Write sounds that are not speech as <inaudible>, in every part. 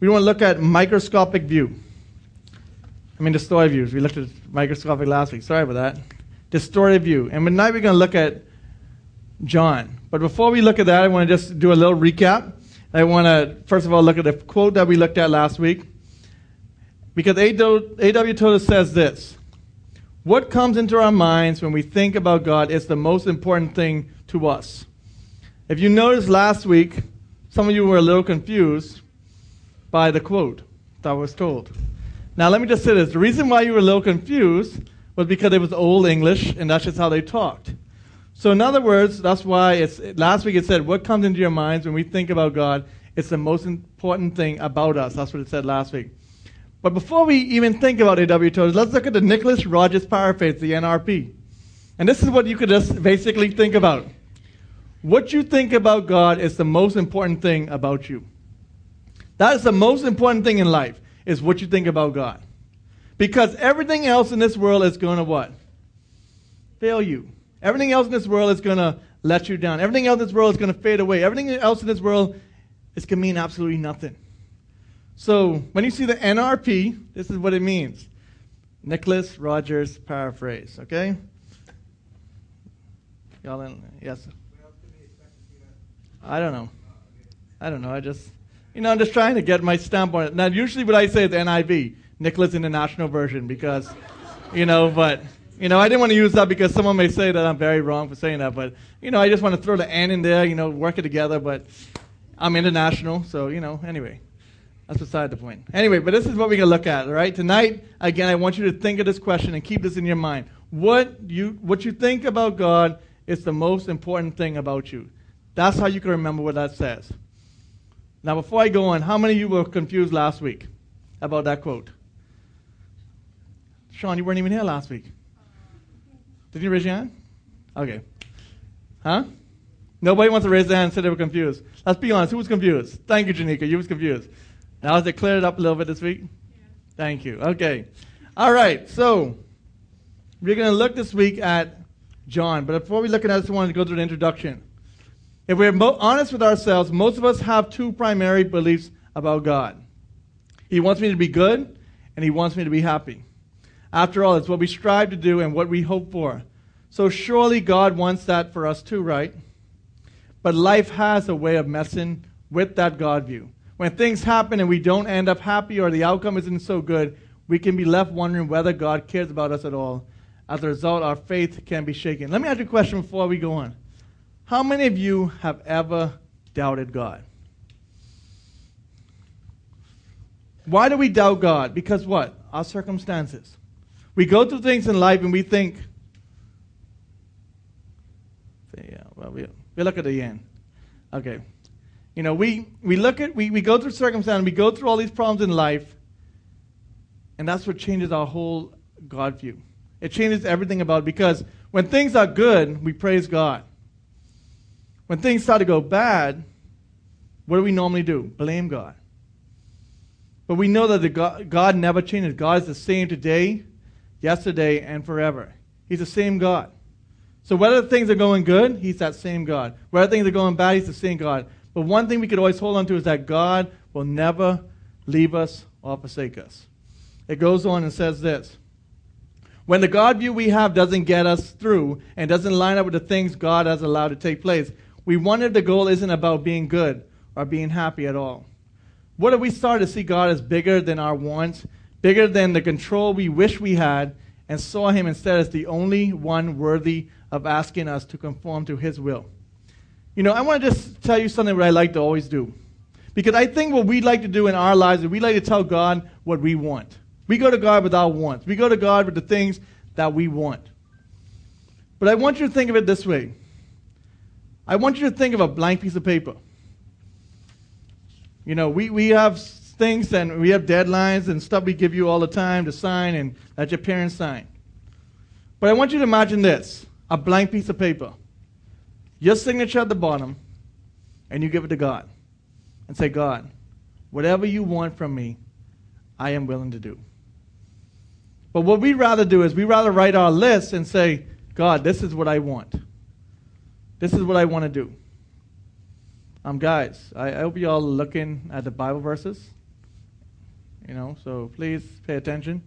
we want to look at microscopic view. I mean, distorted views. We looked at microscopic last week. Sorry about that. Distorted view. And tonight we're going to look at John. But before we look at that, I want to just do a little recap. I want to, first of all, look at the quote that we looked at last week. Because A.W. Tozer says this What comes into our minds when we think about God is the most important thing to us. If you noticed last week, some of you were a little confused by the quote that was told. Now, let me just say this. The reason why you were a little confused was because it was Old English, and that's just how they talked. So, in other words, that's why it's last week it said, "What comes into your minds when we think about God? It's the most important thing about us." That's what it said last week. But before we even think about A.W. Tozer, let's look at the Nicholas Rogers paraphrase, the NRP. And this is what you could just basically think about. What you think about God is the most important thing about you. That is the most important thing in life, is what you think about God. Because everything else in this world is going to what? Fail you. Everything else in this world is going to let you down. Everything else in this world is going to fade away. Everything else in this world is going to mean absolutely nothing. So when you see the NRP, this is what it means. Nicholas Rogers paraphrase, okay? Y'all in? Yes. I don't know. I don't know. I just, you know, I'm just trying to get my stamp on it. Now, usually what I say is NIV, Nicholas International Version, because, you know, but you know, I didn't want to use that because someone may say that I'm very wrong for saying that, but you know, I just want to throw the N in there, you know, work it together. But I'm international, so you know. Anyway, that's beside the point. Anyway, but this is what we're gonna look at. All right, tonight again, I want you to think of this question and keep this in your mind. What you what you think about God is the most important thing about you. That's how you can remember what that says. Now, before I go on, how many of you were confused last week about that quote? Sean, you weren't even here last week. Did you raise your hand? Okay. Huh? Nobody wants to raise their hand and say they were confused. Let's be honest. Who was confused? Thank you, Janika. You was confused. Now, has it cleared it up a little bit this week? Yeah. Thank you. Okay. All right. So, we're going to look this week at John. But before we look at that, I just wanted to go through the introduction. If we're mo- honest with ourselves, most of us have two primary beliefs about God. He wants me to be good, and He wants me to be happy. After all, it's what we strive to do and what we hope for. So surely God wants that for us too, right? But life has a way of messing with that God view. When things happen and we don't end up happy or the outcome isn't so good, we can be left wondering whether God cares about us at all. As a result, our faith can be shaken. Let me ask you a question before we go on. How many of you have ever doubted God? Why do we doubt God? Because what? Our circumstances. We go through things in life and we think, yeah, well, we, we look at the end. Okay. You know, we, we look at, we, we go through circumstances, we go through all these problems in life, and that's what changes our whole God view. It changes everything about it because when things are good, we praise God. When things start to go bad, what do we normally do? Blame God. But we know that the God, God never changes. God is the same today, yesterday, and forever. He's the same God. So whether things are going good, He's that same God. Whether things are going bad, He's the same God. But one thing we could always hold on to is that God will never leave us or forsake us. It goes on and says this. When the God view we have doesn't get us through and doesn't line up with the things God has allowed to take place, we wonder the goal isn't about being good or being happy at all. What if we start to see God as bigger than our wants bigger than the control we wish we had, and saw him instead as the only one worthy of asking us to conform to his will. You know, I want to just tell you something that I like to always do. Because I think what we like to do in our lives is we like to tell God what we want. We go to God with our wants. We go to God with the things that we want. But I want you to think of it this way. I want you to think of a blank piece of paper. You know, we, we have things and we have deadlines and stuff we give you all the time to sign and that your parents sign. But I want you to imagine this a blank piece of paper, your signature at the bottom, and you give it to God and say, God, whatever you want from me, I am willing to do. But what we'd rather do is we'd rather write our list and say, God, this is what I want. This is what I want to do. Um, guys, I, I hope you all looking at the Bible verses you know, so please pay attention.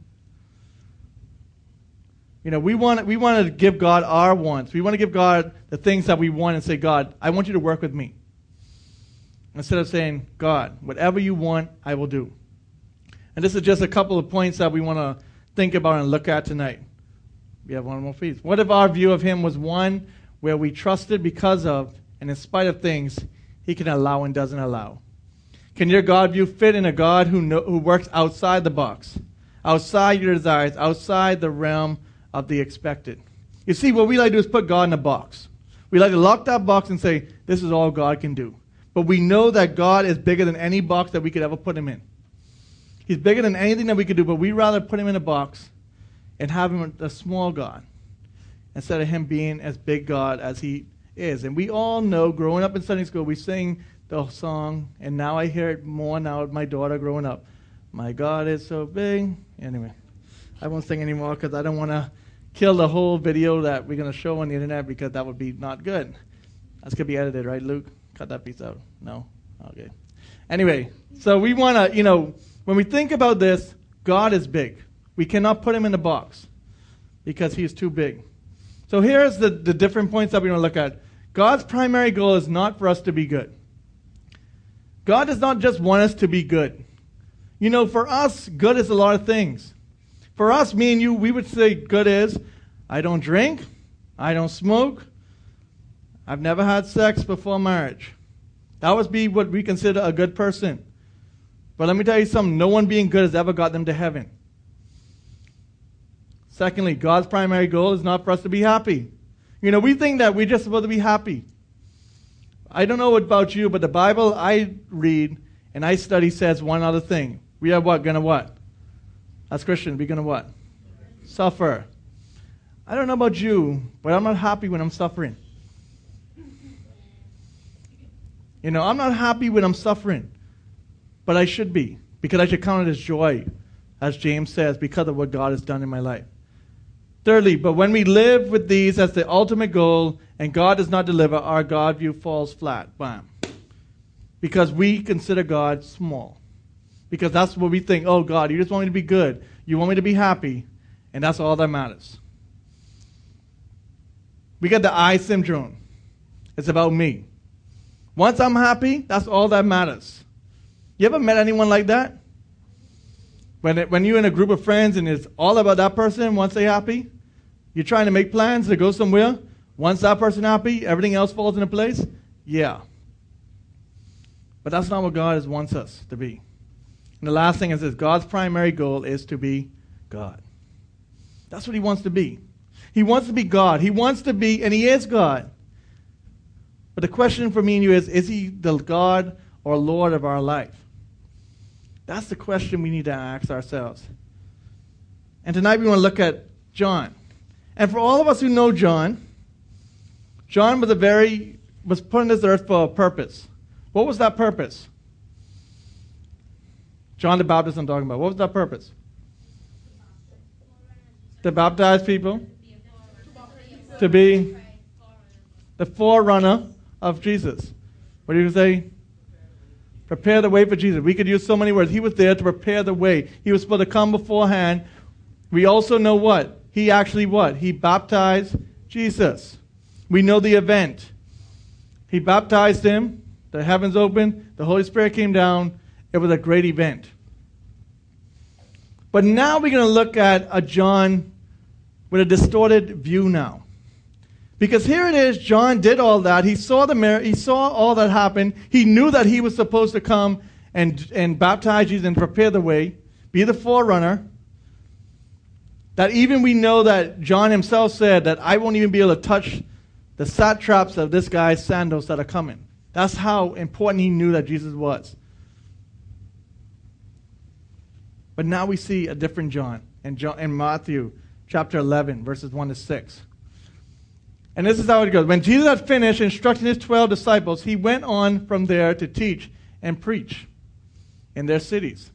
You know, we want, we want to give God our wants. We want to give God the things that we want and say, God, I want you to work with me. Instead of saying, God, whatever you want, I will do. And this is just a couple of points that we want to think about and look at tonight. We have one more piece. What if our view of Him was one where we trusted because of, and in spite of things, He can allow and doesn't allow? Can your God view fit in a God who, know, who works outside the box, outside your desires, outside the realm of the expected? You see, what we like to do is put God in a box. We like to lock that box and say, this is all God can do. But we know that God is bigger than any box that we could ever put him in. He's bigger than anything that we could do, but we'd rather put him in a box and have him a small God instead of him being as big God as he is. And we all know, growing up in Sunday school, we sing the song, and now I hear it more now with my daughter growing up. My God is so big. Anyway, I won't sing anymore because I don't want to kill the whole video that we're going to show on the internet because that would be not good. That's going to be edited, right, Luke? Cut that piece out. No? Okay. Anyway, so we want to, you know, when we think about this, God is big. We cannot put him in a box because he is too big. So here's the, the different points that we want to look at. God's primary goal is not for us to be good. God does not just want us to be good. You know, for us, good is a lot of things. For us, me and you, we would say good is I don't drink, I don't smoke, I've never had sex before marriage. That would be what we consider a good person. But let me tell you something no one being good has ever got them to heaven. Secondly, God's primary goal is not for us to be happy. You know, we think that we're just supposed to be happy. I don't know about you, but the Bible I read and I study says one other thing. We are what? Gonna what? As Christians, we're gonna what? Suffer. I don't know about you, but I'm not happy when I'm suffering. You know, I'm not happy when I'm suffering, but I should be because I should count it as joy, as James says, because of what God has done in my life. Thirdly, but when we live with these as the ultimate goal and God does not deliver, our God view falls flat. Bam. Because we consider God small. Because that's what we think. Oh, God, you just want me to be good. You want me to be happy. And that's all that matters. We get the I syndrome. It's about me. Once I'm happy, that's all that matters. You ever met anyone like that? When, it, when you're in a group of friends and it's all about that person once they're happy, you're trying to make plans to go somewhere, once that person happy, everything else falls into place? Yeah. But that's not what God wants us to be. And the last thing is this God's primary goal is to be God. That's what He wants to be. He wants to be God. He wants to be, and He is God. But the question for me and you is Is He the God or Lord of our life? That's the question we need to ask ourselves. And tonight we want to look at John. And for all of us who know John, John was a very was put on this earth for a purpose. What was that purpose? John the Baptist I'm talking about. What was that purpose? To baptize people. To be the forerunner of Jesus. What do you say? Prepare the way for Jesus. We could use so many words. He was there to prepare the way. He was supposed to come beforehand. We also know what? He actually what? He baptized Jesus. We know the event. He baptized him, the heavens opened, the Holy Spirit came down. It was a great event. But now we're going to look at a John with a distorted view now. Because here it is, John did all that. He saw the mir- he saw all that happened. He knew that he was supposed to come and, and baptize Jesus and prepare the way, be the forerunner. That even we know that John himself said that I won't even be able to touch the satraps of this guy's sandals that are coming. That's how important he knew that Jesus was. But now we see a different John in, John, in Matthew chapter 11, verses 1 to 6. And this is how it goes. When Jesus had finished instructing his 12 disciples, he went on from there to teach and preach in their cities.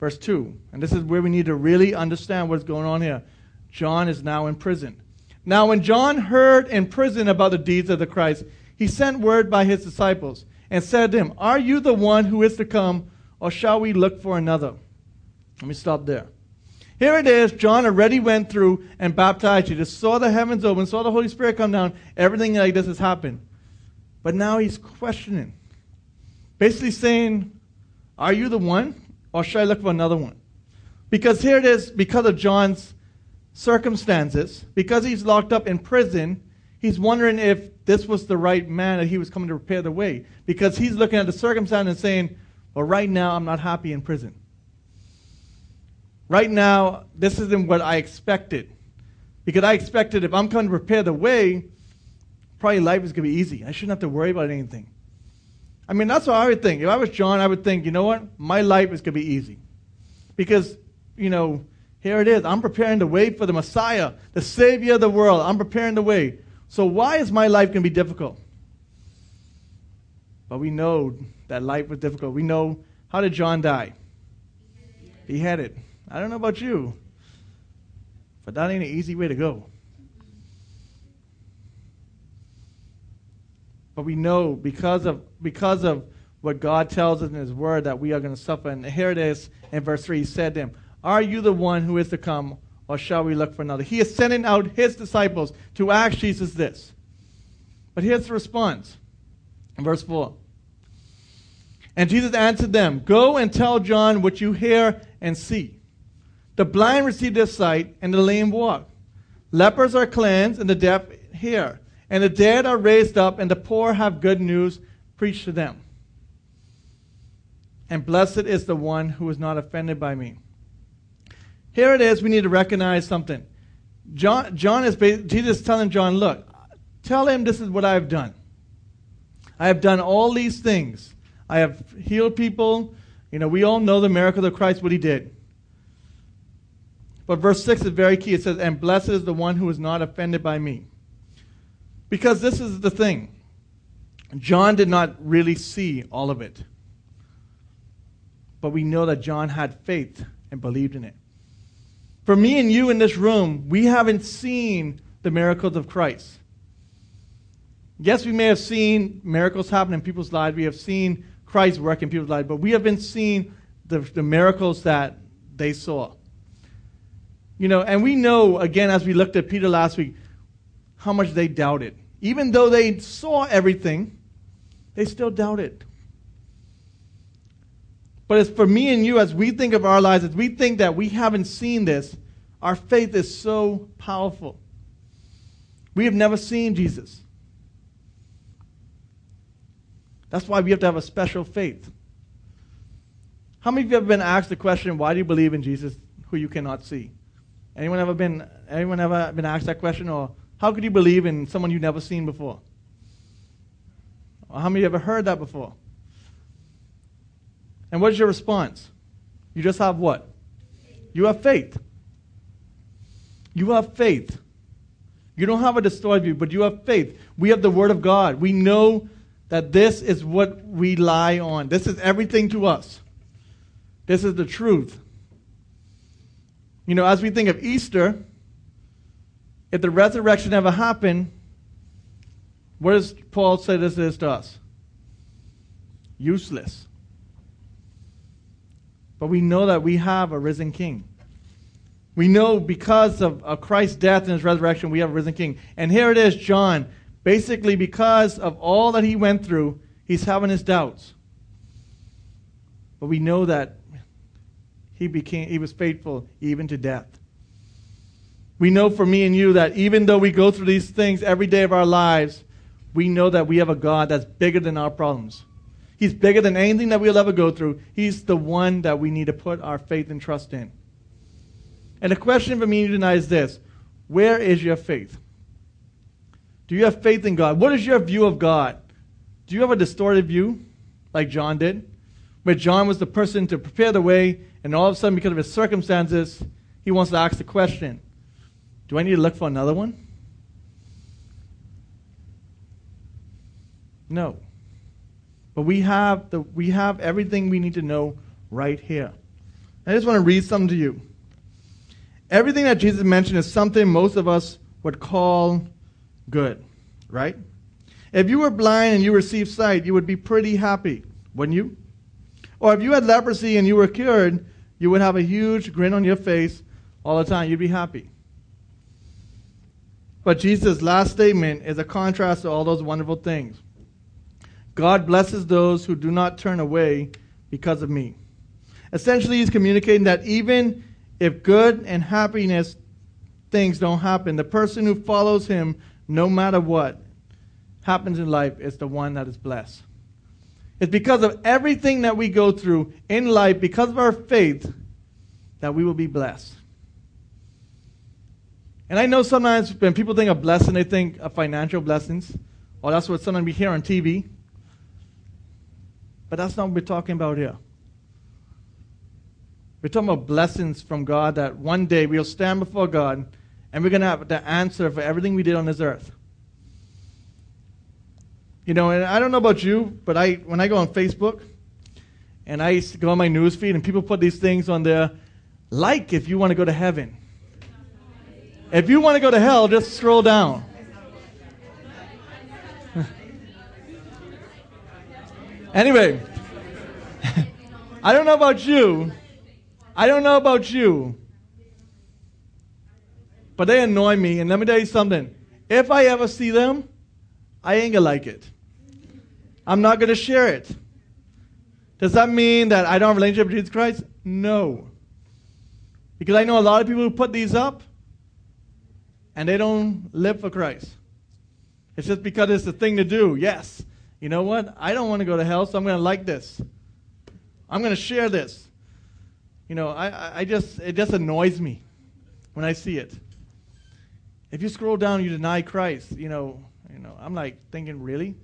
Verse 2. And this is where we need to really understand what's going on here. John is now in prison. Now, when John heard in prison about the deeds of the Christ, he sent word by his disciples and said to him, Are you the one who is to come, or shall we look for another? Let me stop there. Here it is. John already went through and baptized you. Just saw the heavens open, saw the Holy Spirit come down. Everything like this has happened. But now he's questioning. Basically saying, Are you the one? Or should I look for another one? Because here it is, because of John's circumstances, because he's locked up in prison, he's wondering if this was the right man that he was coming to prepare the way. Because he's looking at the circumstance and saying, Well, right now I'm not happy in prison. Right now, this isn't what I expected. Because I expected if I'm coming to prepare the way, probably life is going to be easy. I shouldn't have to worry about anything. I mean, that's what I would think. If I was John, I would think, you know what? My life is going to be easy. Because, you know, here it is. I'm preparing the way for the Messiah, the Savior of the world. I'm preparing the way. So why is my life going to be difficult? But we know that life was difficult. We know how did John die? Beheaded. I don't know about you, but that ain't an easy way to go. But we know because of because of what God tells us in His Word that we are going to suffer. And here it is in verse 3. He said to him, Are you the one who is to come, or shall we look for another? He is sending out His disciples to ask Jesus this. But here's the response in verse 4. And Jesus answered them, Go and tell John what you hear and see. The blind receive their sight, and the lame walk. Lepers are cleansed, and the deaf hear. And the dead are raised up, and the poor have good news preached to them. And blessed is the one who is not offended by me. Here it is, we need to recognize something. John, John is Jesus is telling John, look, tell him this is what I've done. I have done all these things. I have healed people. You know, we all know the miracle of Christ, what he did. But verse 6 is very key. It says, And blessed is the one who is not offended by me. Because this is the thing John did not really see all of it. But we know that John had faith and believed in it. For me and you in this room, we haven't seen the miracles of Christ. Yes, we may have seen miracles happen in people's lives. We have seen Christ work in people's lives, but we haven't seen the, the miracles that they saw. You know, and we know, again, as we looked at Peter last week, how much they doubted. Even though they saw everything, they still doubted. But as for me and you, as we think of our lives, as we think that we haven't seen this, our faith is so powerful. We have never seen Jesus. That's why we have to have a special faith. How many of you have been asked the question, why do you believe in Jesus who you cannot see? Anyone ever been anyone ever been asked that question or how could you believe in someone you've never seen before? How many of you ever heard that before? And what is your response? You just have what? You have faith. You have faith. You don't have a distorted view, but you have faith. We have the Word of God. We know that this is what we lie on. This is everything to us. This is the truth. You know, as we think of Easter, if the resurrection ever happened, what does Paul say this is to us? Useless. But we know that we have a risen king. We know because of, of Christ's death and his resurrection, we have a risen king. And here it is, John. Basically, because of all that he went through, he's having his doubts. But we know that he became he was faithful even to death. We know for me and you that even though we go through these things every day of our lives, we know that we have a God that's bigger than our problems. He's bigger than anything that we'll ever go through. He's the one that we need to put our faith and trust in. And the question for me tonight is this Where is your faith? Do you have faith in God? What is your view of God? Do you have a distorted view like John did? Where John was the person to prepare the way and all of a sudden, because of his circumstances, he wants to ask the question Do I need to look for another one? No. But we have, the, we have everything we need to know right here. I just want to read something to you. Everything that Jesus mentioned is something most of us would call good, right? If you were blind and you received sight, you would be pretty happy, wouldn't you? Or if you had leprosy and you were cured, You would have a huge grin on your face all the time. You'd be happy. But Jesus' last statement is a contrast to all those wonderful things. God blesses those who do not turn away because of me. Essentially, he's communicating that even if good and happiness things don't happen, the person who follows him, no matter what happens in life, is the one that is blessed. It's because of everything that we go through in life, because of our faith, that we will be blessed. And I know sometimes when people think of blessing, they think of financial blessings. Or that's what sometimes we hear on TV. But that's not what we're talking about here. We're talking about blessings from God that one day we'll stand before God and we're going to have the answer for everything we did on this earth. You know, and I don't know about you, but I when I go on Facebook and I go on my news feed and people put these things on there, like if you want to go to heaven. If you want to go to hell, just scroll down. <laughs> anyway, <laughs> I don't know about you. I don't know about you. But they annoy me. And let me tell you something. If I ever see them, I ain't going to like it. I'm not going to share it. Does that mean that I don't have a relationship with Jesus Christ? No. Because I know a lot of people who put these up and they don't live for Christ. It's just because it's the thing to do. Yes. You know what? I don't want to go to hell, so I'm going to like this. I'm going to share this. You know, I, I just it just annoys me when I see it. If you scroll down, you deny Christ. You know, you know. I'm like thinking, really?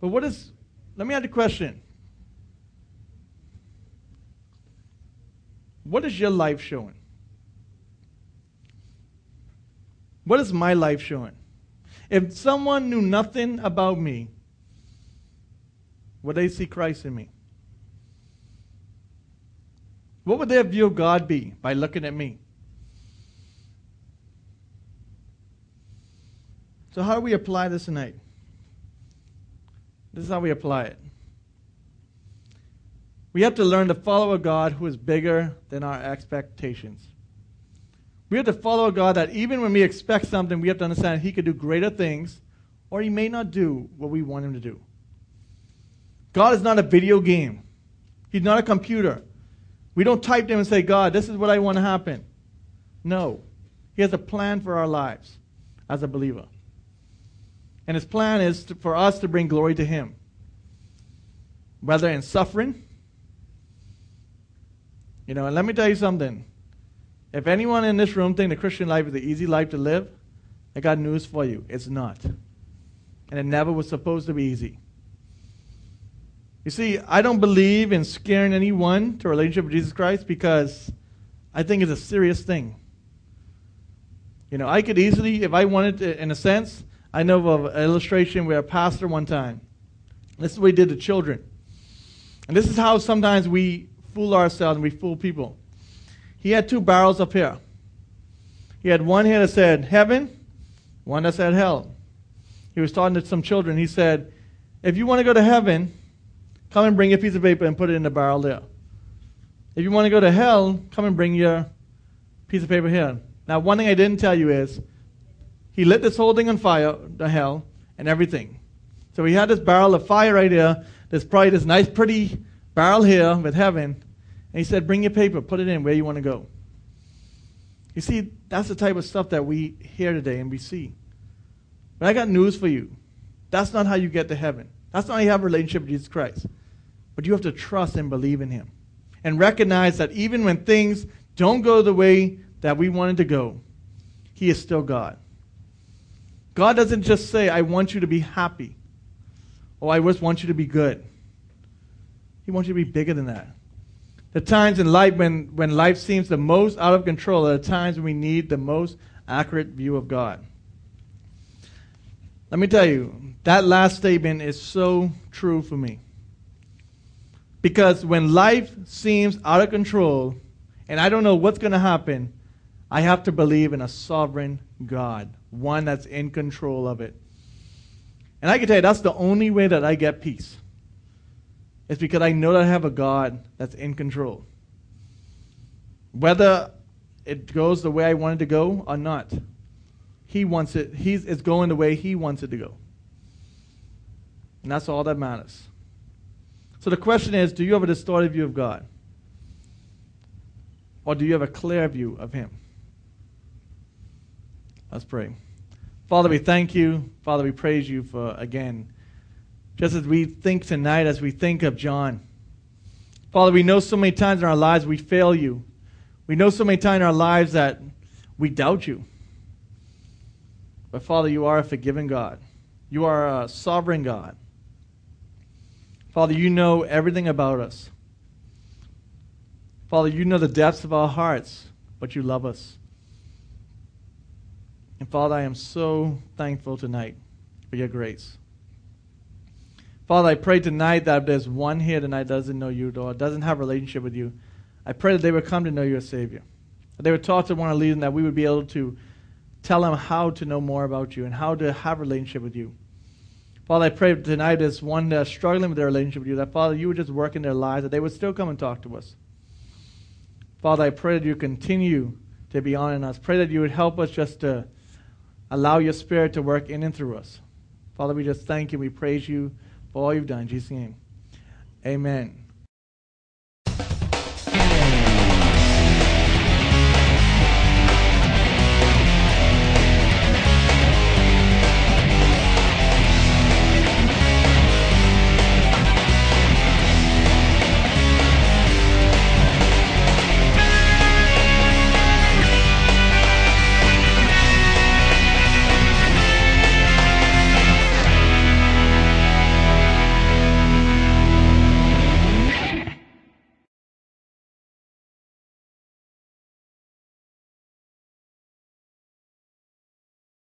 But what is? Let me ask a question. What is your life showing? What is my life showing? If someone knew nothing about me, would they see Christ in me? What would their view of God be by looking at me? So, how do we apply this tonight? This is how we apply it. We have to learn to follow a God who is bigger than our expectations. We have to follow God that even when we expect something, we have to understand He could do greater things, or He may not do what we want Him to do. God is not a video game, He's not a computer. We don't type them and say, God, this is what I want to happen. No. He has a plan for our lives as a believer. And his plan is to, for us to bring glory to him. Whether in suffering, you know, and let me tell you something. If anyone in this room think the Christian life is the easy life to live, I got news for you. It's not. And it never was supposed to be easy. You see, I don't believe in scaring anyone to a relationship with Jesus Christ because I think it's a serious thing. You know, I could easily, if I wanted to, in a sense, I know of an illustration where a pastor one time, this is what he did to children. And this is how sometimes we fool ourselves and we fool people. He had two barrels up here. He had one here that said heaven, one that said hell. He was talking to some children. He said, If you want to go to heaven, come and bring a piece of paper and put it in the barrel there. If you want to go to hell, come and bring your piece of paper here. Now, one thing I didn't tell you is he lit this whole thing on fire, the hell, and everything. So he had this barrel of fire right here. There's probably this nice, pretty barrel here with heaven. And he said, Bring your paper, put it in where you want to go. You see, that's the type of stuff that we hear today and we see. But I got news for you. That's not how you get to heaven. That's not how you have a relationship with Jesus Christ. But you have to trust and believe in him. And recognize that even when things don't go the way that we wanted to go, he is still God. God doesn't just say, I want you to be happy. Oh, I just want you to be good. He wants you to be bigger than that. The times in life when, when life seems the most out of control are the times when we need the most accurate view of God. Let me tell you, that last statement is so true for me. Because when life seems out of control and I don't know what's going to happen, I have to believe in a sovereign God, one that's in control of it. And I can tell you, that's the only way that I get peace. It's because I know that I have a God that's in control. Whether it goes the way I want it to go or not, He wants it. He's it's going the way He wants it to go, and that's all that matters. So the question is, do you have a distorted view of God, or do you have a clear view of Him? Let's pray. Father, we thank you. Father, we praise you for again. Just as we think tonight, as we think of John. Father, we know so many times in our lives we fail you. We know so many times in our lives that we doubt you. But Father, you are a forgiving God. You are a sovereign God. Father, you know everything about us. Father, you know the depths of our hearts, but you love us. And Father, I am so thankful tonight for your grace. Father, I pray tonight that if there's one here tonight that doesn't know you, or doesn't have a relationship with you, I pray that they would come to know you as Savior. That they would talk to one of leaders, and that we would be able to tell them how to know more about you and how to have a relationship with you. Father, I pray tonight as one that's struggling with their relationship with you, that Father, you would just work in their lives, that they would still come and talk to us. Father, I pray that you continue to be on in us. Pray that you would help us just to Allow your spirit to work in and through us. Father, we just thank you. We praise you for all you've done. In Jesus' name. Amen.